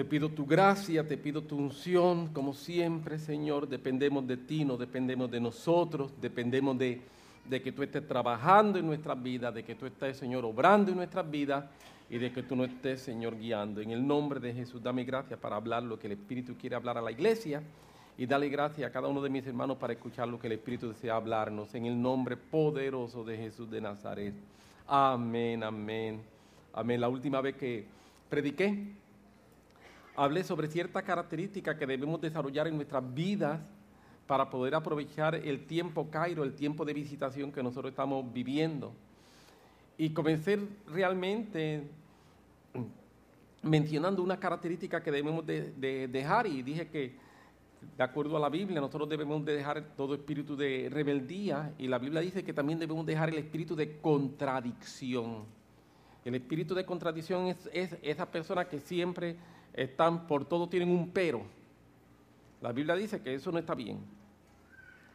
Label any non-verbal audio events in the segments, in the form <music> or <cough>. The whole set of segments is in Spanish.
Te pido tu gracia, te pido tu unción, como siempre, Señor, dependemos de ti, no dependemos de nosotros, dependemos de, de que tú estés trabajando en nuestras vidas, de que tú estés, Señor, obrando en nuestras vidas y de que tú no estés, Señor, guiando. En el nombre de Jesús, dame gracias para hablar lo que el Espíritu quiere hablar a la iglesia y dale gracias a cada uno de mis hermanos para escuchar lo que el Espíritu desea hablarnos. En el nombre poderoso de Jesús de Nazaret. Amén, amén, amén. La última vez que prediqué, hablé sobre ciertas características que debemos desarrollar en nuestras vidas para poder aprovechar el tiempo Cairo, el tiempo de visitación que nosotros estamos viviendo. Y comencé realmente mencionando una característica que debemos de, dejar y dije que de acuerdo a la Biblia nosotros debemos de dejar todo espíritu de rebeldía y la Biblia dice que también debemos dejar el espíritu de contradicción. El espíritu de contradicción es esa persona que siempre están por todo tienen un pero. La Biblia dice que eso no está bien.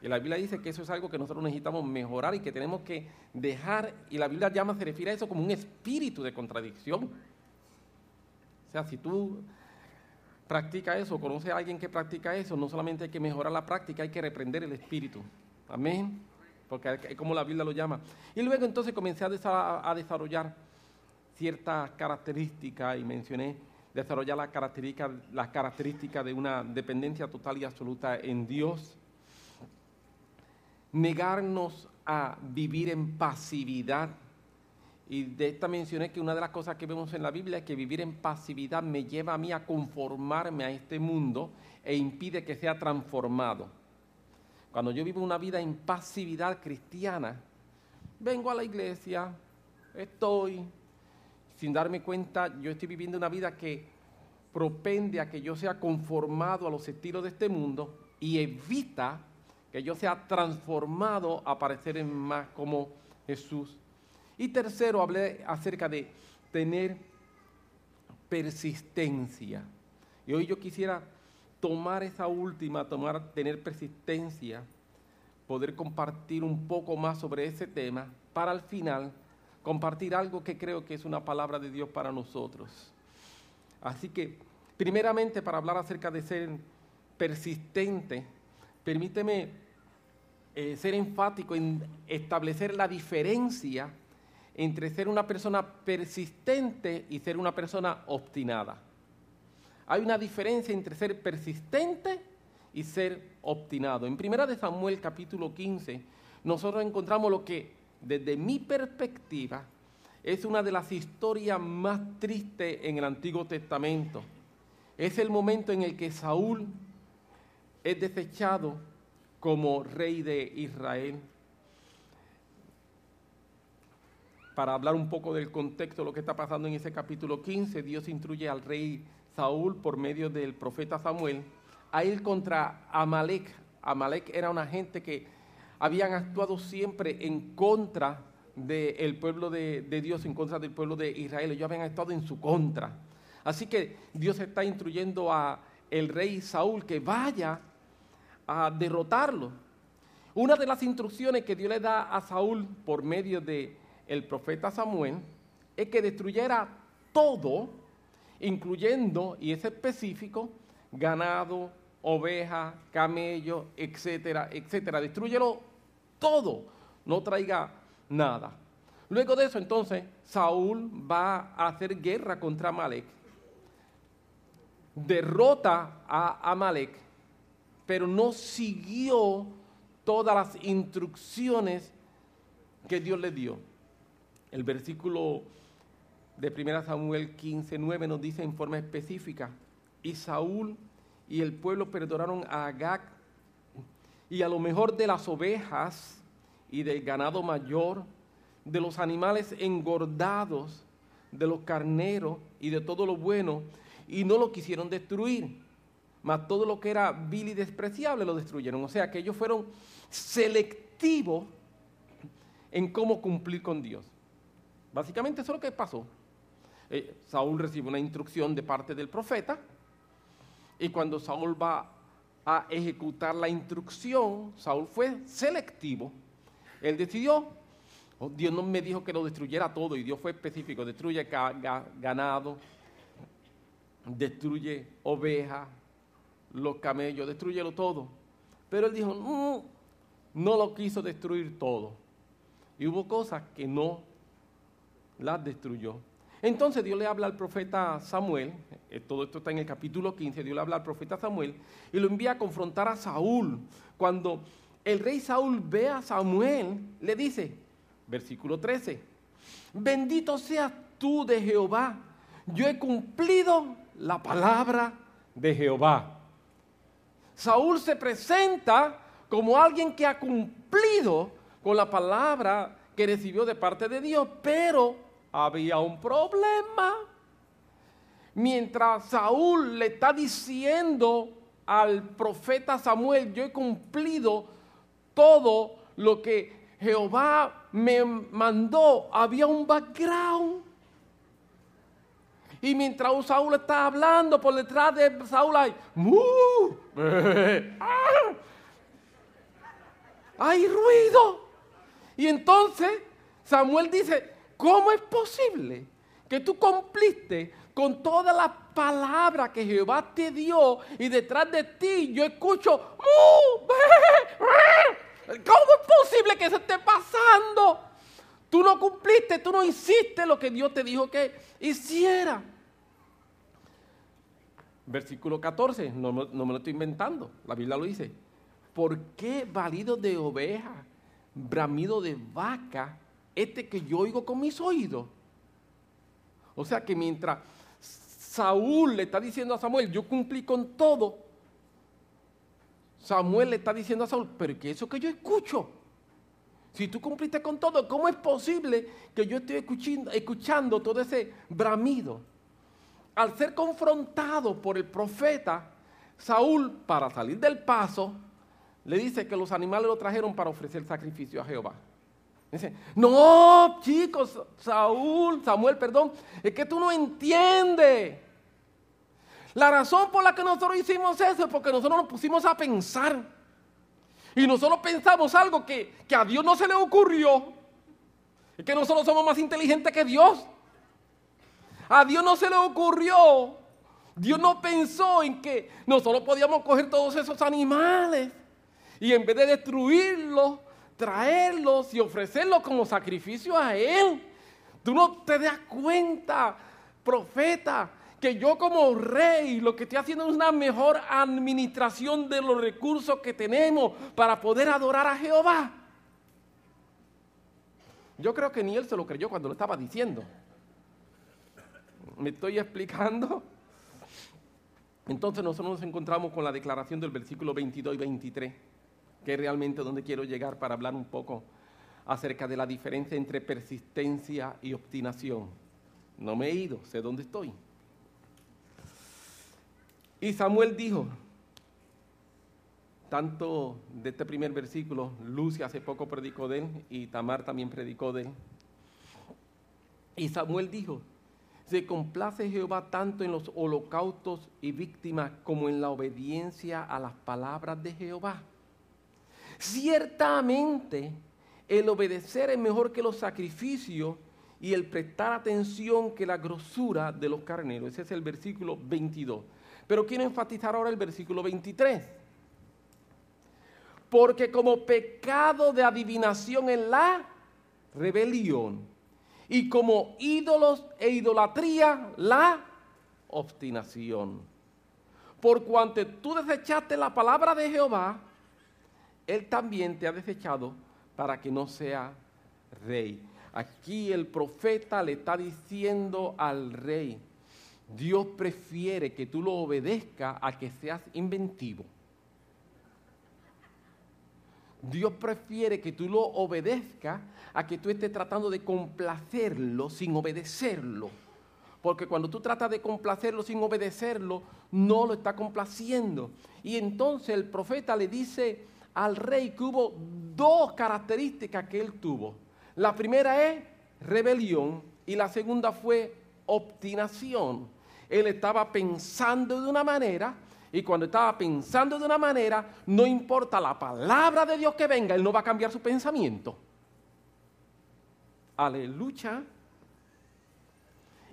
Y la Biblia dice que eso es algo que nosotros necesitamos mejorar y que tenemos que dejar, y la Biblia llama, se refiere a eso como un espíritu de contradicción. O sea, si tú practicas eso, conoces a alguien que practica eso, no solamente hay que mejorar la práctica, hay que reprender el espíritu. Amén. Porque es como la Biblia lo llama. Y luego entonces comencé a desarrollar ciertas características y mencioné desarrollar las características, de una dependencia total y absoluta en Dios, negarnos a vivir en pasividad. Y de esta mencioné que una de las cosas que vemos en la Biblia es que vivir en pasividad me lleva a mí a conformarme a este mundo e impide que sea transformado. Cuando yo vivo una vida en pasividad cristiana, vengo a la iglesia, estoy, sin darme cuenta, yo estoy viviendo una vida que propende a que yo sea conformado a los estilos de este mundo y evita que yo sea transformado a parecer más como Jesús. Y tercero, hablé acerca de tener persistencia. Y hoy yo quisiera tomar esa última, tomar, tener persistencia, poder compartir un poco más sobre ese tema para al final compartir algo que creo que es una palabra de Dios para nosotros. Así que, primeramente, para hablar acerca de ser persistente, permíteme eh, ser enfático en establecer la diferencia entre ser una persona persistente y ser una persona obstinada. Hay una diferencia entre ser persistente y ser obstinado. En primera de Samuel capítulo 15, nosotros encontramos lo que desde mi perspectiva, es una de las historias más tristes en el Antiguo Testamento. Es el momento en el que Saúl es desechado como rey de Israel. Para hablar un poco del contexto de lo que está pasando en ese capítulo 15, Dios instruye al rey Saúl por medio del profeta Samuel a ir contra Amalek. Amalek era una gente que habían actuado siempre en contra del pueblo de, Dios, en contra del pueblo de Israel. Ellos habían estado en su contra. Así que Dios está instruyendo a el rey Saúl que vaya a derrotarlo. Una de las instrucciones que Dios le da a Saúl por medio de el profeta Samuel es que destruyera todo, incluyendo, y es específico, ganado, oveja, camello, etcétera, etcétera. Destruyelo todo, no traiga nada. Luego de eso, entonces, Saúl va a hacer guerra contra Amalek. Derrota a Amalek, pero no siguió todas las instrucciones que Dios le dio. El versículo de 1 Samuel 15, 9 nos dice en forma específica, y Saúl y el pueblo perdonaron a Agag y a lo mejor de las ovejas y del ganado mayor, de los animales engordados, de los carneros y de todo lo bueno, y no lo quisieron destruir. Mas todo lo que era vil y despreciable lo destruyeron. O sea que ellos fueron selectivos en cómo cumplir con Dios. Básicamente eso es lo que pasó. Eh, Saúl recibe una instrucción de parte del profeta y cuando Saúl va a ejecutar la instrucción, Saúl fue selectivo. Él decidió, oh, Dios no me dijo que lo destruyera todo y Dios fue específico, destruye ganado, destruye ovejas, los camellos, destruyelo todo. Pero él dijo, mm, no lo quiso destruir todo. Y hubo cosas que no las destruyó. Entonces Dios le habla al profeta Samuel, eh, todo esto está en el capítulo 15, Dios le habla al profeta Samuel y lo envía a confrontar a Saúl. Cuando el rey Saúl ve a Samuel, le dice, versículo 13, bendito seas tú de Jehová, yo he cumplido la palabra de Jehová. Saúl se presenta como alguien que ha cumplido con la palabra que recibió de parte de Dios, pero había un problema. Mientras Saúl le está diciendo al profeta Samuel, yo he cumplido todo lo que Jehová me mandó, había un background. Y mientras Saúl está hablando por detrás de Saúl hay, <laughs> hay ruido. Y entonces Samuel dice, ¿cómo es posible que tú cumpliste con todas las palabras que Jehová te dio y detrás de ti yo escucho, ¿cómo es posible que se esté pasando? Tú no cumpliste, tú no hiciste lo que Dios te dijo que hiciera. Versículo 14, no, no me lo estoy inventando, la Biblia lo dice. ¿Por qué valido de oveja, bramido de vaca, este que yo oigo con mis oídos? O sea que mientras Saúl le está diciendo a Samuel, yo cumplí con todo, Samuel le está diciendo a Saúl, pero ¿qué es eso que yo escucho? Si tú cumpliste con todo, ¿cómo es posible que yo esté escuchando todo ese bramido? Al ser confrontado por el profeta, Saúl, para salir del paso, le dice que los animales lo trajeron para ofrecer sacrificio a Jehová. Dice, no, chicos, Saúl, Samuel, perdón, es que tú no entiendes. La razón por la que nosotros hicimos eso es porque nosotros nos pusimos a pensar. Y nosotros pensamos algo que, que a Dios no se le ocurrió. Es que nosotros somos más inteligentes que Dios. A Dios no se le ocurrió. Dios no pensó en que nosotros podíamos coger todos esos animales y en vez de destruirlos, traerlos y ofrecerlos como sacrificio a Él. Tú no te das cuenta, profeta, que yo como rey lo que estoy haciendo es una mejor administración de los recursos que tenemos para poder adorar a Jehová. Yo creo que ni él se lo creyó cuando lo estaba diciendo. ¿Me estoy explicando? Entonces nosotros nos encontramos con la declaración del versículo 22 y 23, que es realmente donde quiero llegar para hablar un poco acerca de la diferencia entre persistencia y obstinación. No me he ido, sé dónde estoy. Y Samuel dijo, tanto de este primer versículo, Lucia hace poco predicó de él y Tamar también predicó de él. Y Samuel dijo, se complace Jehová tanto en los holocaustos y víctimas como en la obediencia a las palabras de Jehová. Ciertamente, el obedecer es mejor que los sacrificios y el prestar atención que la grosura de los carneros. Ese es el versículo 22. Pero quiero enfatizar ahora el versículo 23. Porque como pecado de adivinación en la rebelión y como ídolos e idolatría la obstinación. Por cuanto tú desechaste la palabra de Jehová, Él también te ha desechado para que no sea rey. Aquí el profeta le está diciendo al rey, Dios prefiere que tú lo obedezcas a que seas inventivo. Dios prefiere que tú lo obedezcas a que tú estés tratando de complacerlo sin obedecerlo. Porque cuando tú tratas de complacerlo sin obedecerlo, no lo está complaciendo. Y entonces el profeta le dice al rey que hubo dos características que él tuvo. La primera es rebelión y la segunda fue obstinación. Él estaba pensando de una manera y cuando estaba pensando de una manera, no importa la palabra de Dios que venga, él no va a cambiar su pensamiento. Aleluya.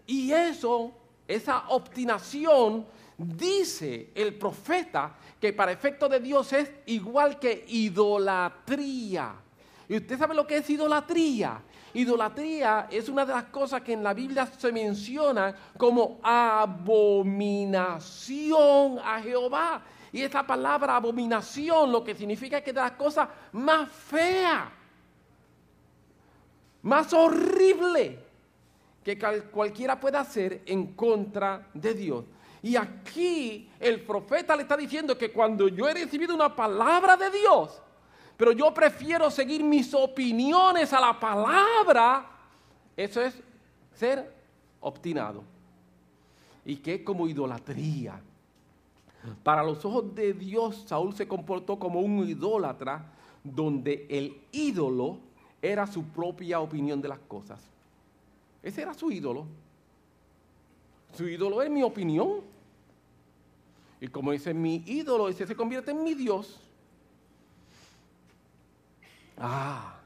Y eso esa obstinación, dice el profeta que para efecto de Dios es igual que idolatría. ¿Y usted sabe lo que es idolatría? Idolatría es una de las cosas que en la Biblia se menciona como abominación a Jehová. Y esa palabra abominación lo que significa que es de las cosas más feas, más horrible que cualquiera pueda hacer en contra de Dios. Y aquí el profeta le está diciendo que cuando yo he recibido una palabra de Dios, pero yo prefiero seguir mis opiniones a la palabra, eso es ser obstinado. Y que es como idolatría. Para los ojos de Dios, Saúl se comportó como un idólatra, donde el ídolo era su propia opinión de las cosas. Ese era su ídolo. Su ídolo es mi opinión. Y como es mi ídolo, ese se convierte en mi Dios. Ah,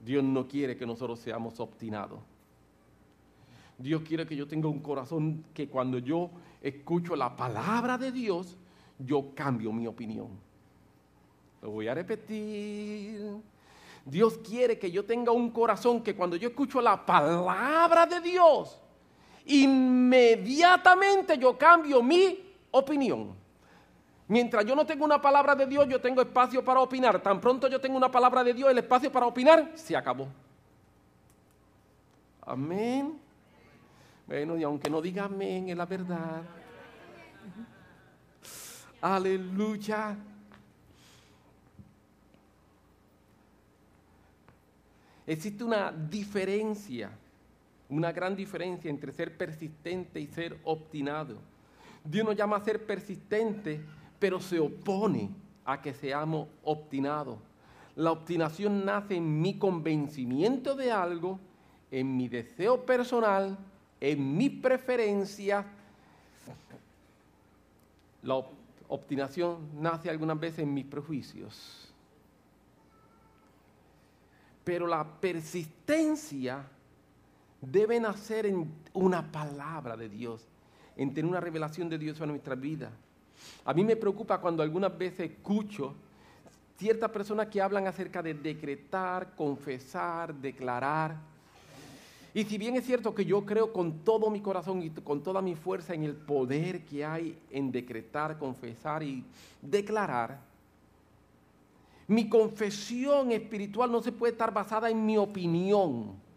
Dios no quiere que nosotros seamos obstinados. Dios quiere que yo tenga un corazón que cuando yo escucho la palabra de Dios, yo cambio mi opinión. Lo voy a repetir. Dios quiere que yo tenga un corazón que cuando yo escucho la palabra de Dios, inmediatamente yo cambio mi opinión. Mientras yo no tengo una palabra de Dios, yo tengo espacio para opinar. Tan pronto yo tengo una palabra de Dios, el espacio para opinar se acabó. Amén. Bueno, y aunque no diga amén, es la verdad. Aleluya. Existe una diferencia, una gran diferencia entre ser persistente y ser obstinado. Dios nos llama a ser persistente pero se opone a que seamos obstinados. La obstinación nace en mi convencimiento de algo, en mi deseo personal, en mi preferencia. La obstinación nace algunas veces en mis prejuicios. Pero la persistencia debe nacer en una palabra de Dios, en tener una revelación de Dios en nuestra vida. A mí me preocupa cuando algunas veces escucho ciertas personas que hablan acerca de decretar, confesar, declarar. Y si bien es cierto que yo creo con todo mi corazón y con toda mi fuerza en el poder que hay en decretar, confesar y declarar, mi confesión espiritual no se puede estar basada en mi opinión.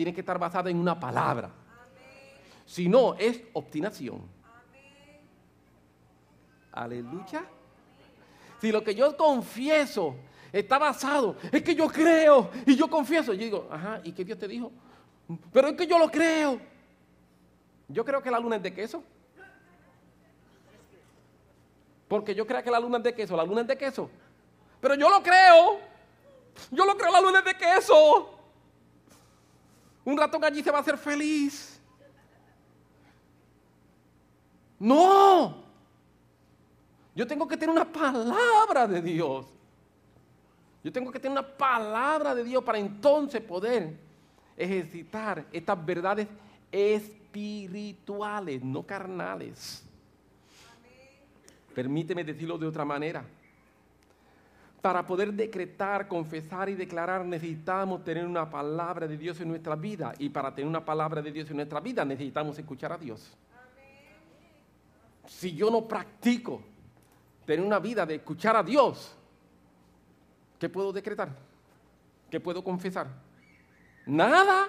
Tiene que estar basada en una palabra. Si no, es obstinación. Aleluya. Si lo que yo confieso está basado, es que yo creo y yo confieso. Yo digo, ajá, ¿y qué Dios te dijo? Pero es que yo lo creo. Yo creo que la luna es de queso. Porque yo creo que la luna es de queso. La luna es de queso. Pero yo lo creo. Yo lo creo, la luna es de queso. Un ratón allí se va a hacer feliz. No. Yo tengo que tener una palabra de Dios. Yo tengo que tener una palabra de Dios para entonces poder ejercitar estas verdades espirituales, no carnales. Permíteme decirlo de otra manera. Para poder decretar, confesar y declarar necesitamos tener una palabra de Dios en nuestra vida. Y para tener una palabra de Dios en nuestra vida necesitamos escuchar a Dios. Si yo no practico tener una vida de escuchar a Dios, ¿qué puedo decretar? ¿Qué puedo confesar? Nada.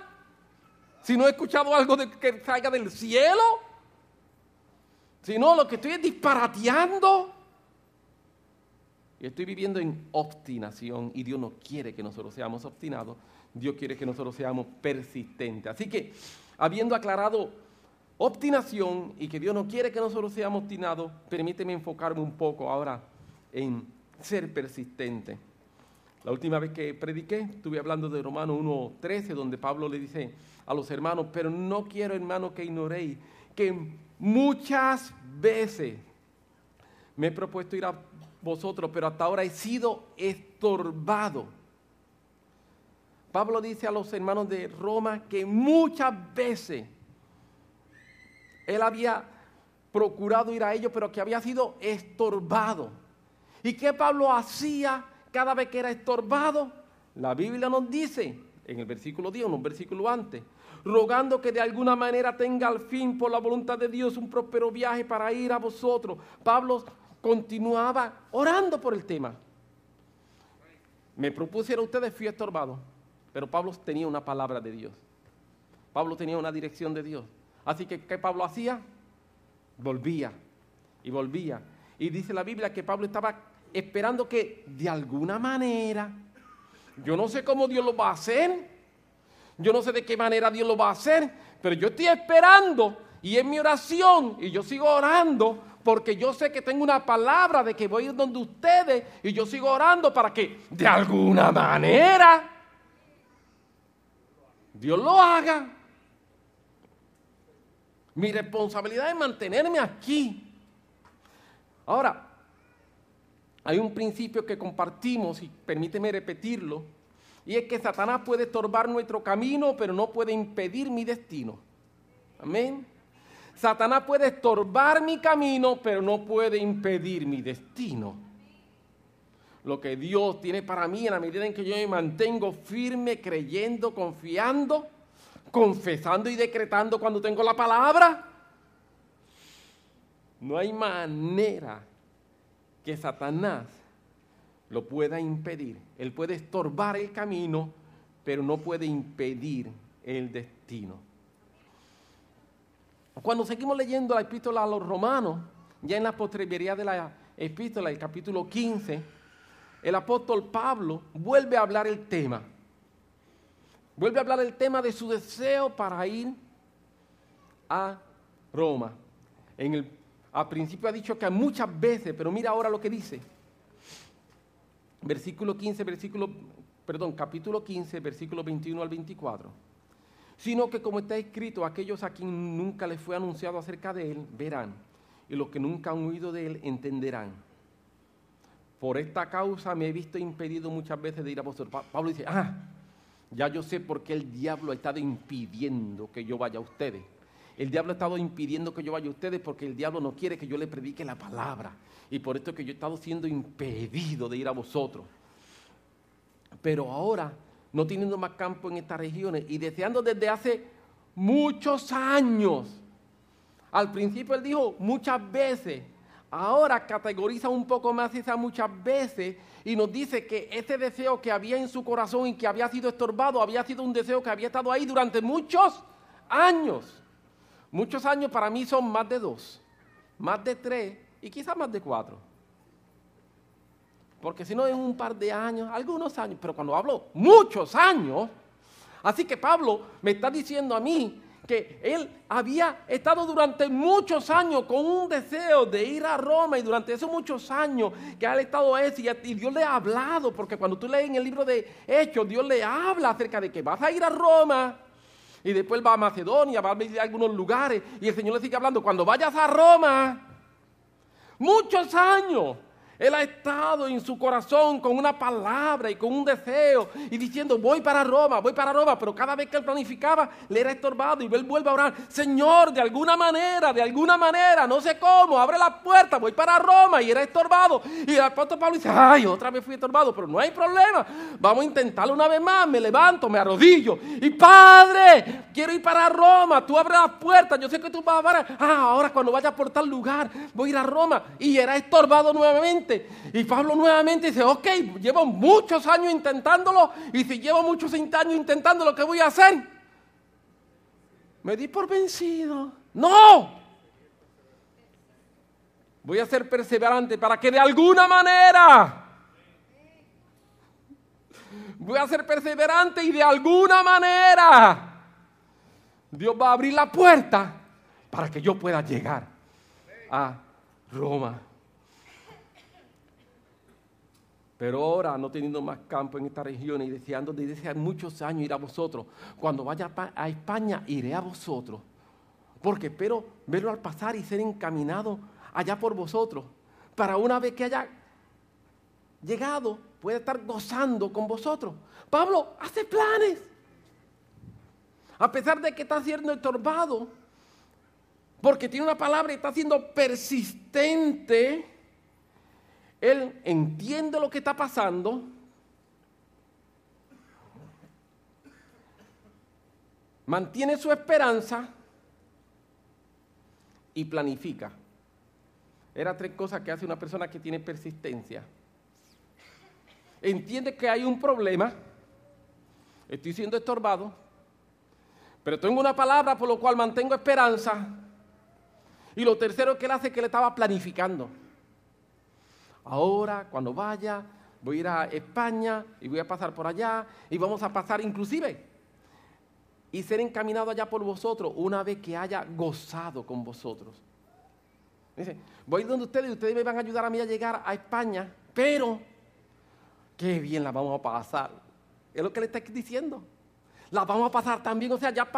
Si no he escuchado algo que salga del cielo, si no, lo que estoy es disparateando. Estoy viviendo en obstinación y Dios no quiere que nosotros seamos obstinados, Dios quiere que nosotros seamos persistentes. Así que, habiendo aclarado obstinación y que Dios no quiere que nosotros seamos obstinados, permíteme enfocarme un poco ahora en ser persistente. La última vez que prediqué, estuve hablando de Romanos 1.13, donde Pablo le dice a los hermanos, pero no quiero, hermanos, que ignoréis que muchas veces me he propuesto ir a vosotros, pero hasta ahora he sido estorbado. Pablo dice a los hermanos de Roma que muchas veces él había procurado ir a ellos, pero que había sido estorbado. ¿Y qué Pablo hacía cada vez que era estorbado? La Biblia nos dice, en el versículo 10, un versículo antes, rogando que de alguna manera tenga al fin por la voluntad de Dios un próspero viaje para ir a vosotros. Pablo continuaba orando por el tema. Me propusiera ustedes, fui estorbado, pero Pablo tenía una palabra de Dios. Pablo tenía una dirección de Dios. Así que, ¿qué Pablo hacía? Volvía y volvía. Y dice la Biblia que Pablo estaba esperando que de alguna manera, yo no sé cómo Dios lo va a hacer, yo no sé de qué manera Dios lo va a hacer, pero yo estoy esperando y en mi oración, y yo sigo orando, porque yo sé que tengo una palabra de que voy a ir donde ustedes, y yo sigo orando para que de alguna manera Dios lo haga. Mi responsabilidad es mantenerme aquí. Ahora, hay un principio que compartimos y permíteme repetirlo, y es que Satanás puede estorbar nuestro camino, pero no puede impedir mi destino. Amén. Satanás puede estorbar mi camino, pero no puede impedir mi destino. Lo que Dios tiene para mí en la medida en que yo me mantengo firme, creyendo, confiando, confesando y decretando cuando tengo la palabra. No hay manera que Satanás lo pueda impedir. Él puede estorbar el camino, pero no puede impedir el destino. Cuando seguimos leyendo la epístola a los romanos, ya en la postrevería de la epístola, el capítulo 15, el apóstol Pablo vuelve a hablar el tema. Vuelve a hablar el tema de su deseo para ir a Roma. En el, al principio ha dicho que muchas veces, pero mira ahora lo que dice. Versículo 15, versículo, perdón, capítulo 15, versículo 21 al 24. Sino que como está escrito, aquellos a quien nunca les fue anunciado acerca de él, verán. Y los que nunca han oído de él, entenderán. Por esta causa me he visto impedido muchas veces de ir a vosotros. Pablo dice, ah, ya yo sé por qué el diablo ha estado impidiendo que yo vaya a ustedes. El diablo ha estado impidiendo que yo vaya a ustedes porque el diablo no quiere que yo le predique la palabra. Y por esto es que yo he estado siendo impedido de ir a vosotros. Pero ahora, no teniendo más campo en estas regiones y deseando desde hace muchos años, al principio él dijo muchas veces, ahora categoriza un poco más esas muchas veces y nos dice que ese deseo que había en su corazón y que había sido estorbado, había sido un deseo que había estado ahí durante muchos años. Muchos años para mí son más de dos, más de tres y quizás más de cuatro. Porque si no en un par de años, algunos años, pero cuando hablo muchos años, así que Pablo me está diciendo a mí que él había estado durante muchos años con un deseo de ir a Roma y durante esos muchos años que ha estado ese y Dios le ha hablado, porque cuando tú lees en el libro de Hechos, Dios le habla acerca de que vas a ir a Roma y después va a Macedonia, va a visitar algunos lugares y el Señor le sigue hablando, cuando vayas a Roma, muchos años, él ha estado en su corazón con una palabra y con un deseo y diciendo, voy para Roma, voy para Roma, pero cada vez que él planificaba le era estorbado y él vuelve a orar, Señor, de alguna manera, de alguna manera, no sé cómo, abre la puerta, voy para Roma y era estorbado. Y el apóstol Pablo dice, ay, otra vez fui estorbado, pero no hay problema, vamos a intentarlo una vez más, me levanto, me arrodillo y Padre, quiero ir para Roma, tú abres la puerta, yo sé que tú vas a ah, ahora cuando vayas por tal lugar, voy a ir a Roma y era estorbado nuevamente y Pablo nuevamente dice, ok, llevo muchos años intentándolo y si llevo muchos años intentándolo, ¿qué voy a hacer? Me di por vencido. No. Voy a ser perseverante para que de alguna manera, voy a ser perseverante y de alguna manera Dios va a abrir la puerta para que yo pueda llegar a Roma. Pero ahora, no teniendo más campo en esta región y deseando desde muchos años ir a vosotros, cuando vaya a España iré a vosotros. Porque espero verlo al pasar y ser encaminado allá por vosotros. Para una vez que haya llegado, pueda estar gozando con vosotros. Pablo hace planes. A pesar de que está siendo estorbado, porque tiene una palabra y está siendo persistente, él entiende lo que está pasando, mantiene su esperanza y planifica. Era tres cosas que hace una persona que tiene persistencia. Entiende que hay un problema, estoy siendo estorbado, pero tengo una palabra por lo cual mantengo esperanza. Y lo tercero que él hace es que le estaba planificando. Ahora, cuando vaya, voy a ir a España y voy a pasar por allá y vamos a pasar inclusive y ser encaminado allá por vosotros una vez que haya gozado con vosotros. Dice, voy donde ustedes y ustedes me van a ayudar a mí a llegar a España, pero qué bien la vamos a pasar. Es lo que le está diciendo. La vamos a pasar también. O sea, ya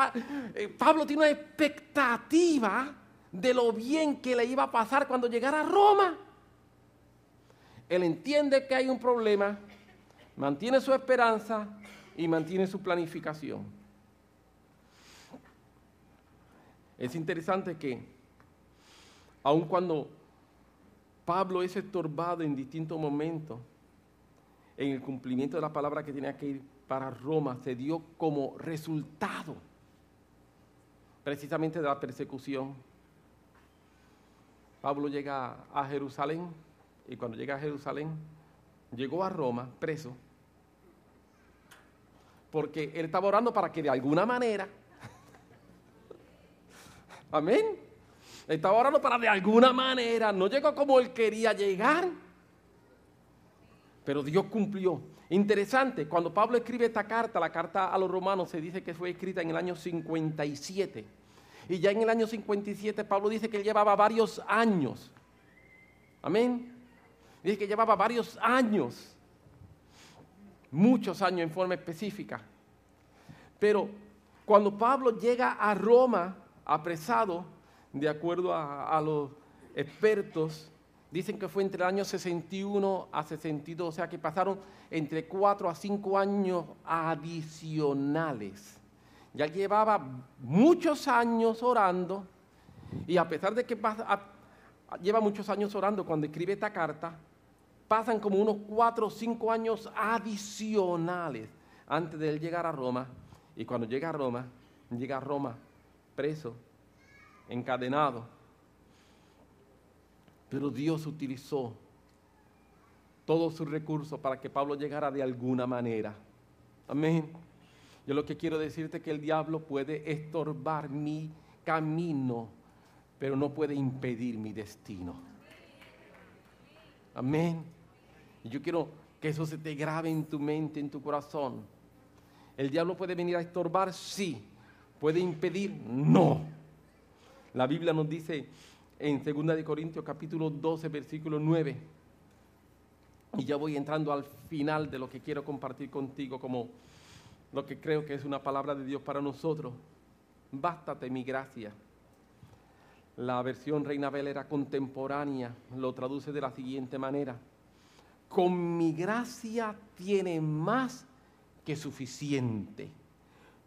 eh, Pablo tiene una expectativa de lo bien que le iba a pasar cuando llegara a Roma. Él entiende que hay un problema, mantiene su esperanza y mantiene su planificación. Es interesante que, aun cuando Pablo es estorbado en distintos momentos, en el cumplimiento de la palabra que tenía que ir para Roma, se dio como resultado precisamente de la persecución. Pablo llega a Jerusalén y cuando llega a Jerusalén, llegó a Roma preso, porque él estaba orando para que de alguna manera <laughs> Amén. Estaba orando para de alguna manera, no llegó como él quería llegar, pero Dios cumplió. Interesante, cuando Pablo escribe esta carta, la carta a los romanos, se dice que fue escrita en el año 57. Y ya en el año 57 Pablo dice que él llevaba varios años. Amén. Dice que llevaba varios años. Muchos años en forma específica. Pero cuando Pablo llega a Roma, apresado, de acuerdo a, los expertos, dicen que fue entre el año 61 a 62, o sea que pasaron entre 4 a 5 años adicionales. Ya llevaba muchos años orando y a pesar de que lleva muchos años orando cuando escribe esta carta, pasan como unos 4 o 5 años adicionales antes de él llegar a Roma. Y cuando llega a Roma, llega a Roma preso, encadenado. Pero Dios utilizó todos sus recursos para que Pablo llegara de alguna manera. Amén. Yo lo que quiero decirte es que el diablo puede estorbar mi camino, pero no puede impedir mi destino. Amén. Y yo quiero que eso se te grabe en tu mente, en tu corazón. El diablo puede venir a estorbar, sí, ¿Puede impedir? No. La Biblia nos dice en 2 de Corintios capítulo 12 versículo 9. Y ya voy entrando al final de lo que quiero compartir contigo como lo que creo que es una palabra de Dios para nosotros. Bástate mi gracia. La versión Reina Valera contemporánea lo traduce de la siguiente manera. Con mi gracia tiene más que suficiente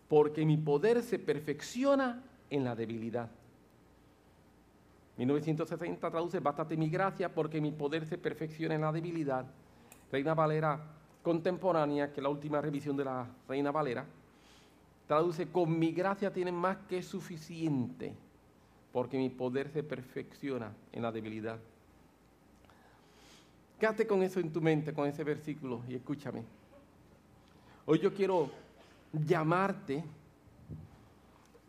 porque mi poder se perfecciona en la debilidad. 1960 traduce, bástate mi gracia porque mi poder se perfecciona en la debilidad. Reina Valera contemporánea, que es la última revisión de la Reina Valera, traduce, con mi gracia tiene más que suficiente porque mi poder se perfecciona en la debilidad. Quédate con eso en tu mente, con ese versículo y escúchame. Hoy yo quiero llamarte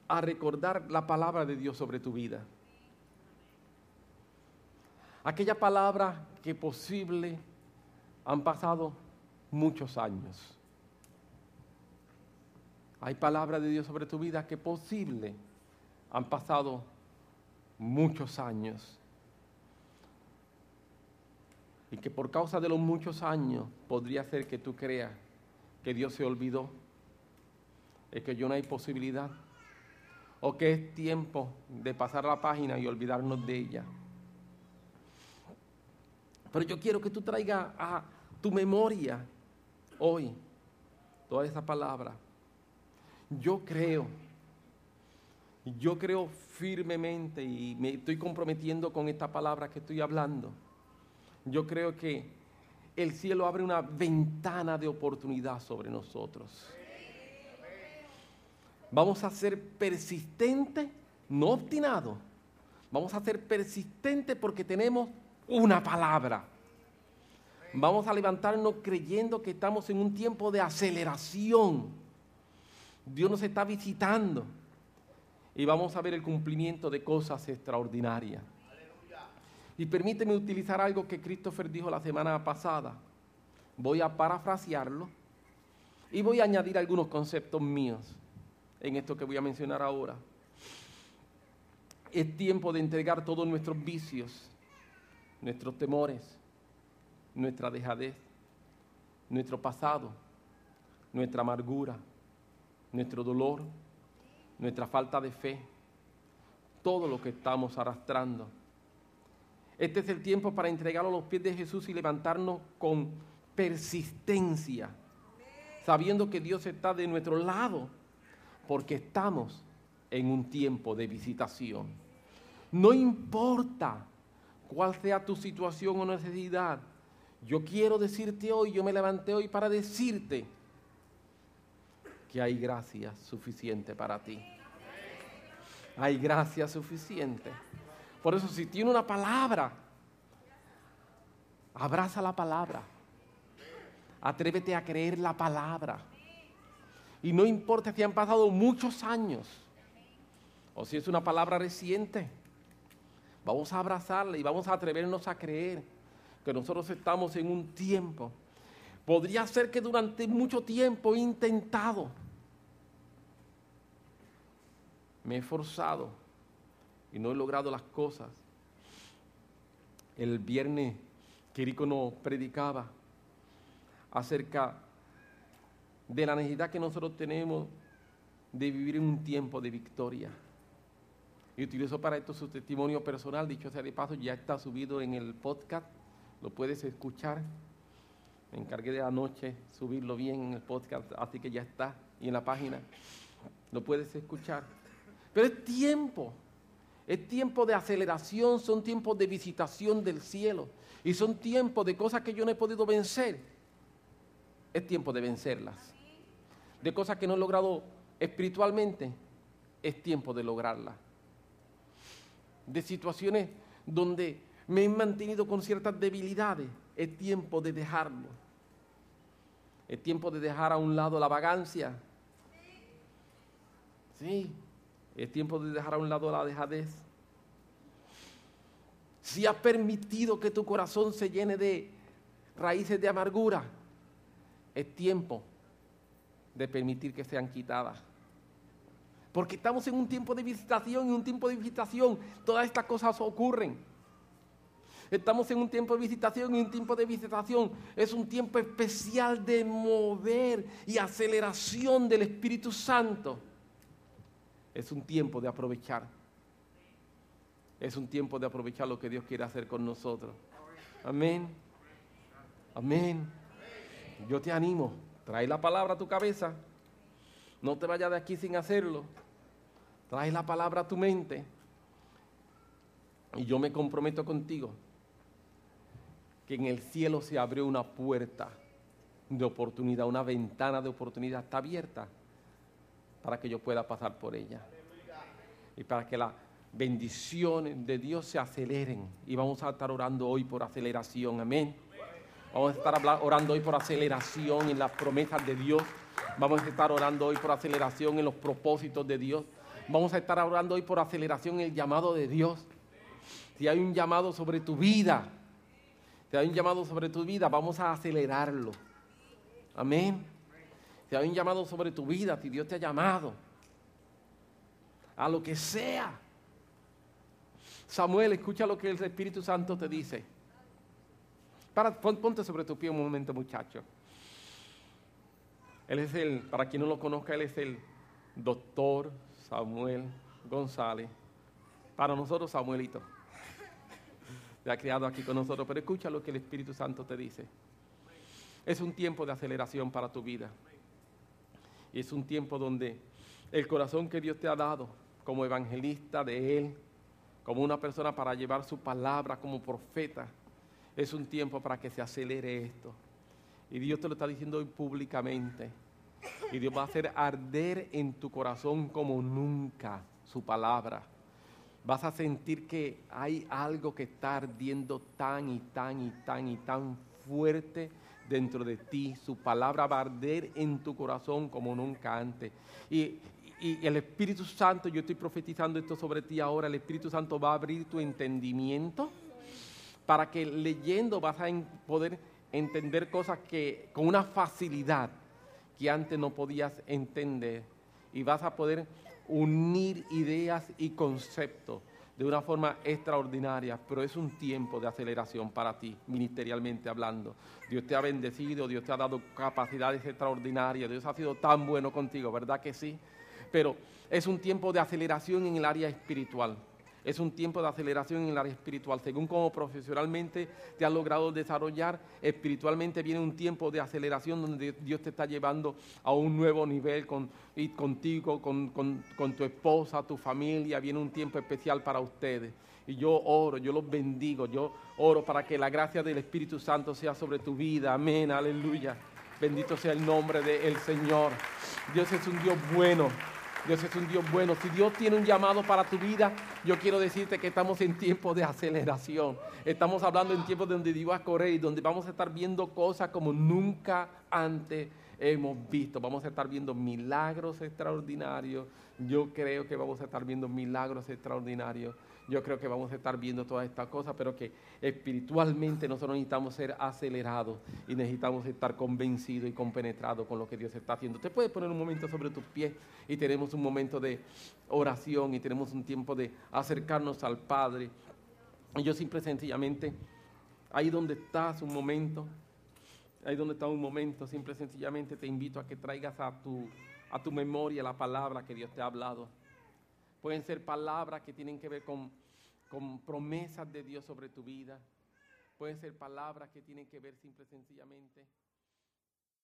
a recordar la palabra de Dios sobre tu vida. Aquella palabra que posible han pasado muchos años. Hay palabra de Dios sobre tu vida que posible han pasado muchos años. Y que por causa de los muchos años podría ser que tú creas que Dios se olvidó es que yo no hay posibilidad o que es tiempo de pasar la página y olvidarnos de ella. Pero yo quiero que tú traigas a tu memoria hoy toda esa palabra. Yo creo, Yo creo firmemente y me estoy comprometiendo con esta palabra que estoy hablando. Yo creo que el cielo abre una ventana de oportunidad sobre nosotros. Vamos a ser persistentes, no obstinados. Vamos a ser persistentes porque tenemos una palabra. Vamos a levantarnos creyendo que estamos en un tiempo de aceleración. Dios nos está visitando y vamos a ver el cumplimiento de cosas extraordinarias. Y permíteme utilizar algo que Christopher dijo la semana pasada. Voy a parafrasearlo y voy a añadir algunos conceptos míos en esto que voy a mencionar ahora. Es tiempo de entregar todos nuestros vicios, nuestros temores, nuestra dejadez, nuestro pasado, nuestra amargura, nuestro dolor, nuestra falta de fe, todo lo que estamos arrastrando. Este es el tiempo para entregarlo a los pies de Jesús y levantarnos con persistencia, sabiendo que Dios está de nuestro lado, porque estamos en un tiempo de visitación. No importa cuál sea tu situación o necesidad, yo quiero decirte hoy, yo me levanté hoy para decirte que hay gracia suficiente para ti. Hay gracia suficiente. Por eso si tiene una palabra, abraza la palabra. Atrévete a creer la palabra. Y no importa si han pasado muchos años o si es una palabra reciente. Vamos a abrazarla y vamos a atrevernos a creer que nosotros estamos en un tiempo. Podría ser que durante mucho tiempo he intentado, me he esforzado y no he logrado las cosas. El viernes Quirico nos predicaba acerca de la necesidad que nosotros tenemos de vivir en un tiempo de victoria. Y utilizo para esto su testimonio personal, dicho sea de paso, ya está subido en el podcast, lo puedes escuchar. Me encargué de anoche subirlo bien en el podcast, así que ya está, y en la página lo puedes escuchar. Pero es tiempo, es tiempo de aceleración, son tiempos de visitación del cielo, y son tiempos de cosas que yo no he podido vencer. Es tiempo de vencerlas de cosas que no he logrado espiritualmente, es tiempo de lograrlas. De situaciones donde me he mantenido con ciertas debilidades, es tiempo de dejarlo. Es tiempo de dejar a un lado la vagancia. Sí, es tiempo de dejar a un lado la dejadez. Si has permitido que tu corazón se llene de raíces de amargura, es tiempo de permitir que sean quitadas. Porque estamos en un tiempo de visitación y un tiempo de visitación todas estas cosas ocurren. Estamos en un tiempo de visitación y un tiempo de visitación es un tiempo especial de mover y aceleración del Espíritu Santo. Es un tiempo de aprovechar. Es un tiempo de aprovechar lo que Dios quiere hacer con nosotros. Amén. Amén. Yo te animo Trae la palabra a tu cabeza. No te vayas de aquí sin hacerlo. Trae la palabra a tu mente. Y yo me comprometo contigo que en el cielo se abrió una puerta de oportunidad, una ventana de oportunidad está abierta para que yo pueda pasar por ella. Y para que las bendiciones de Dios se aceleren. Y vamos a estar orando hoy por aceleración. Amén. Vamos a estar orando hoy por aceleración en las promesas de Dios. Vamos a estar orando hoy por aceleración en los propósitos de Dios. Vamos a estar orando hoy por aceleración en el llamado de Dios. Si hay un llamado sobre tu vida, si hay un llamado sobre tu vida, vamos a acelerarlo. Amén. Si hay un llamado sobre tu vida, si Dios te ha llamado a lo que sea. Samuel, escucha lo que el Espíritu Santo te dice ponte sobre tu pie un momento, muchacho. Él es el, para quien no lo conozca, él es el doctor Samuel González. Para nosotros, Samuelito. Se ha criado aquí con nosotros, pero escucha lo que el Espíritu Santo te dice. Es un tiempo de aceleración para tu vida. Y es un tiempo donde el corazón que Dios te ha dado, como evangelista de Él, como una persona para llevar su palabra como profeta. Es un tiempo para que se acelere esto. Y Dios te lo está diciendo hoy públicamente. Y Dios va a hacer arder en tu corazón como nunca su palabra. Vas a sentir que hay algo que está ardiendo tan y tan y tan y tan fuerte dentro de ti. Su palabra va a arder en tu corazón como nunca antes. Y, y el Espíritu Santo, yo estoy profetizando esto sobre ti ahora, el Espíritu Santo va a abrir tu entendimiento para que leyendo vas a poder entender cosas que con una facilidad que antes no podías entender y vas a poder unir ideas y conceptos de una forma extraordinaria, pero es un tiempo de aceleración para ti, ministerialmente hablando. Dios te ha bendecido, Dios te ha dado capacidades extraordinarias, Dios ha sido tan bueno contigo, ¿verdad que sí? Pero es un tiempo de aceleración en el área espiritual es un tiempo de aceleración en el área espiritual. Según como profesionalmente te has logrado desarrollar, espiritualmente viene un tiempo de aceleración donde Dios te está llevando a un nuevo nivel con, contigo, con, con tu esposa, tu familia. Viene un tiempo especial para ustedes. Y yo oro, yo los bendigo, yo oro para que la gracia del Espíritu Santo sea sobre tu vida. Amén, aleluya. Bendito sea el nombre del Señor. Dios es un Dios bueno. Dios es un Dios bueno. Si Dios tiene un llamado para tu vida, yo quiero decirte que estamos en tiempo de aceleración. Estamos hablando en tiempos donde Dios va a correr y donde vamos a estar viendo cosas como nunca antes hemos visto. Vamos a estar viendo milagros extraordinarios. Yo creo que vamos a estar viendo milagros extraordinarios yo creo que vamos a estar viendo todas estas cosas, pero que espiritualmente nosotros necesitamos ser acelerados y necesitamos estar convencidos y compenetrados con lo que Dios está haciendo. Te puedes poner un momento sobre tus pies y tenemos un momento de oración y tenemos un tiempo de acercarnos al Padre. Y yo simple sencillamente, ahí donde estás un momento, ahí donde estás un momento, simple sencillamente te invito a que traigas a tu, a tu memoria la palabra que Dios te ha hablado. Pueden ser palabras que tienen que ver con, con promesas de Dios sobre tu vida. Pueden ser palabras que tienen que ver simple y sencillamente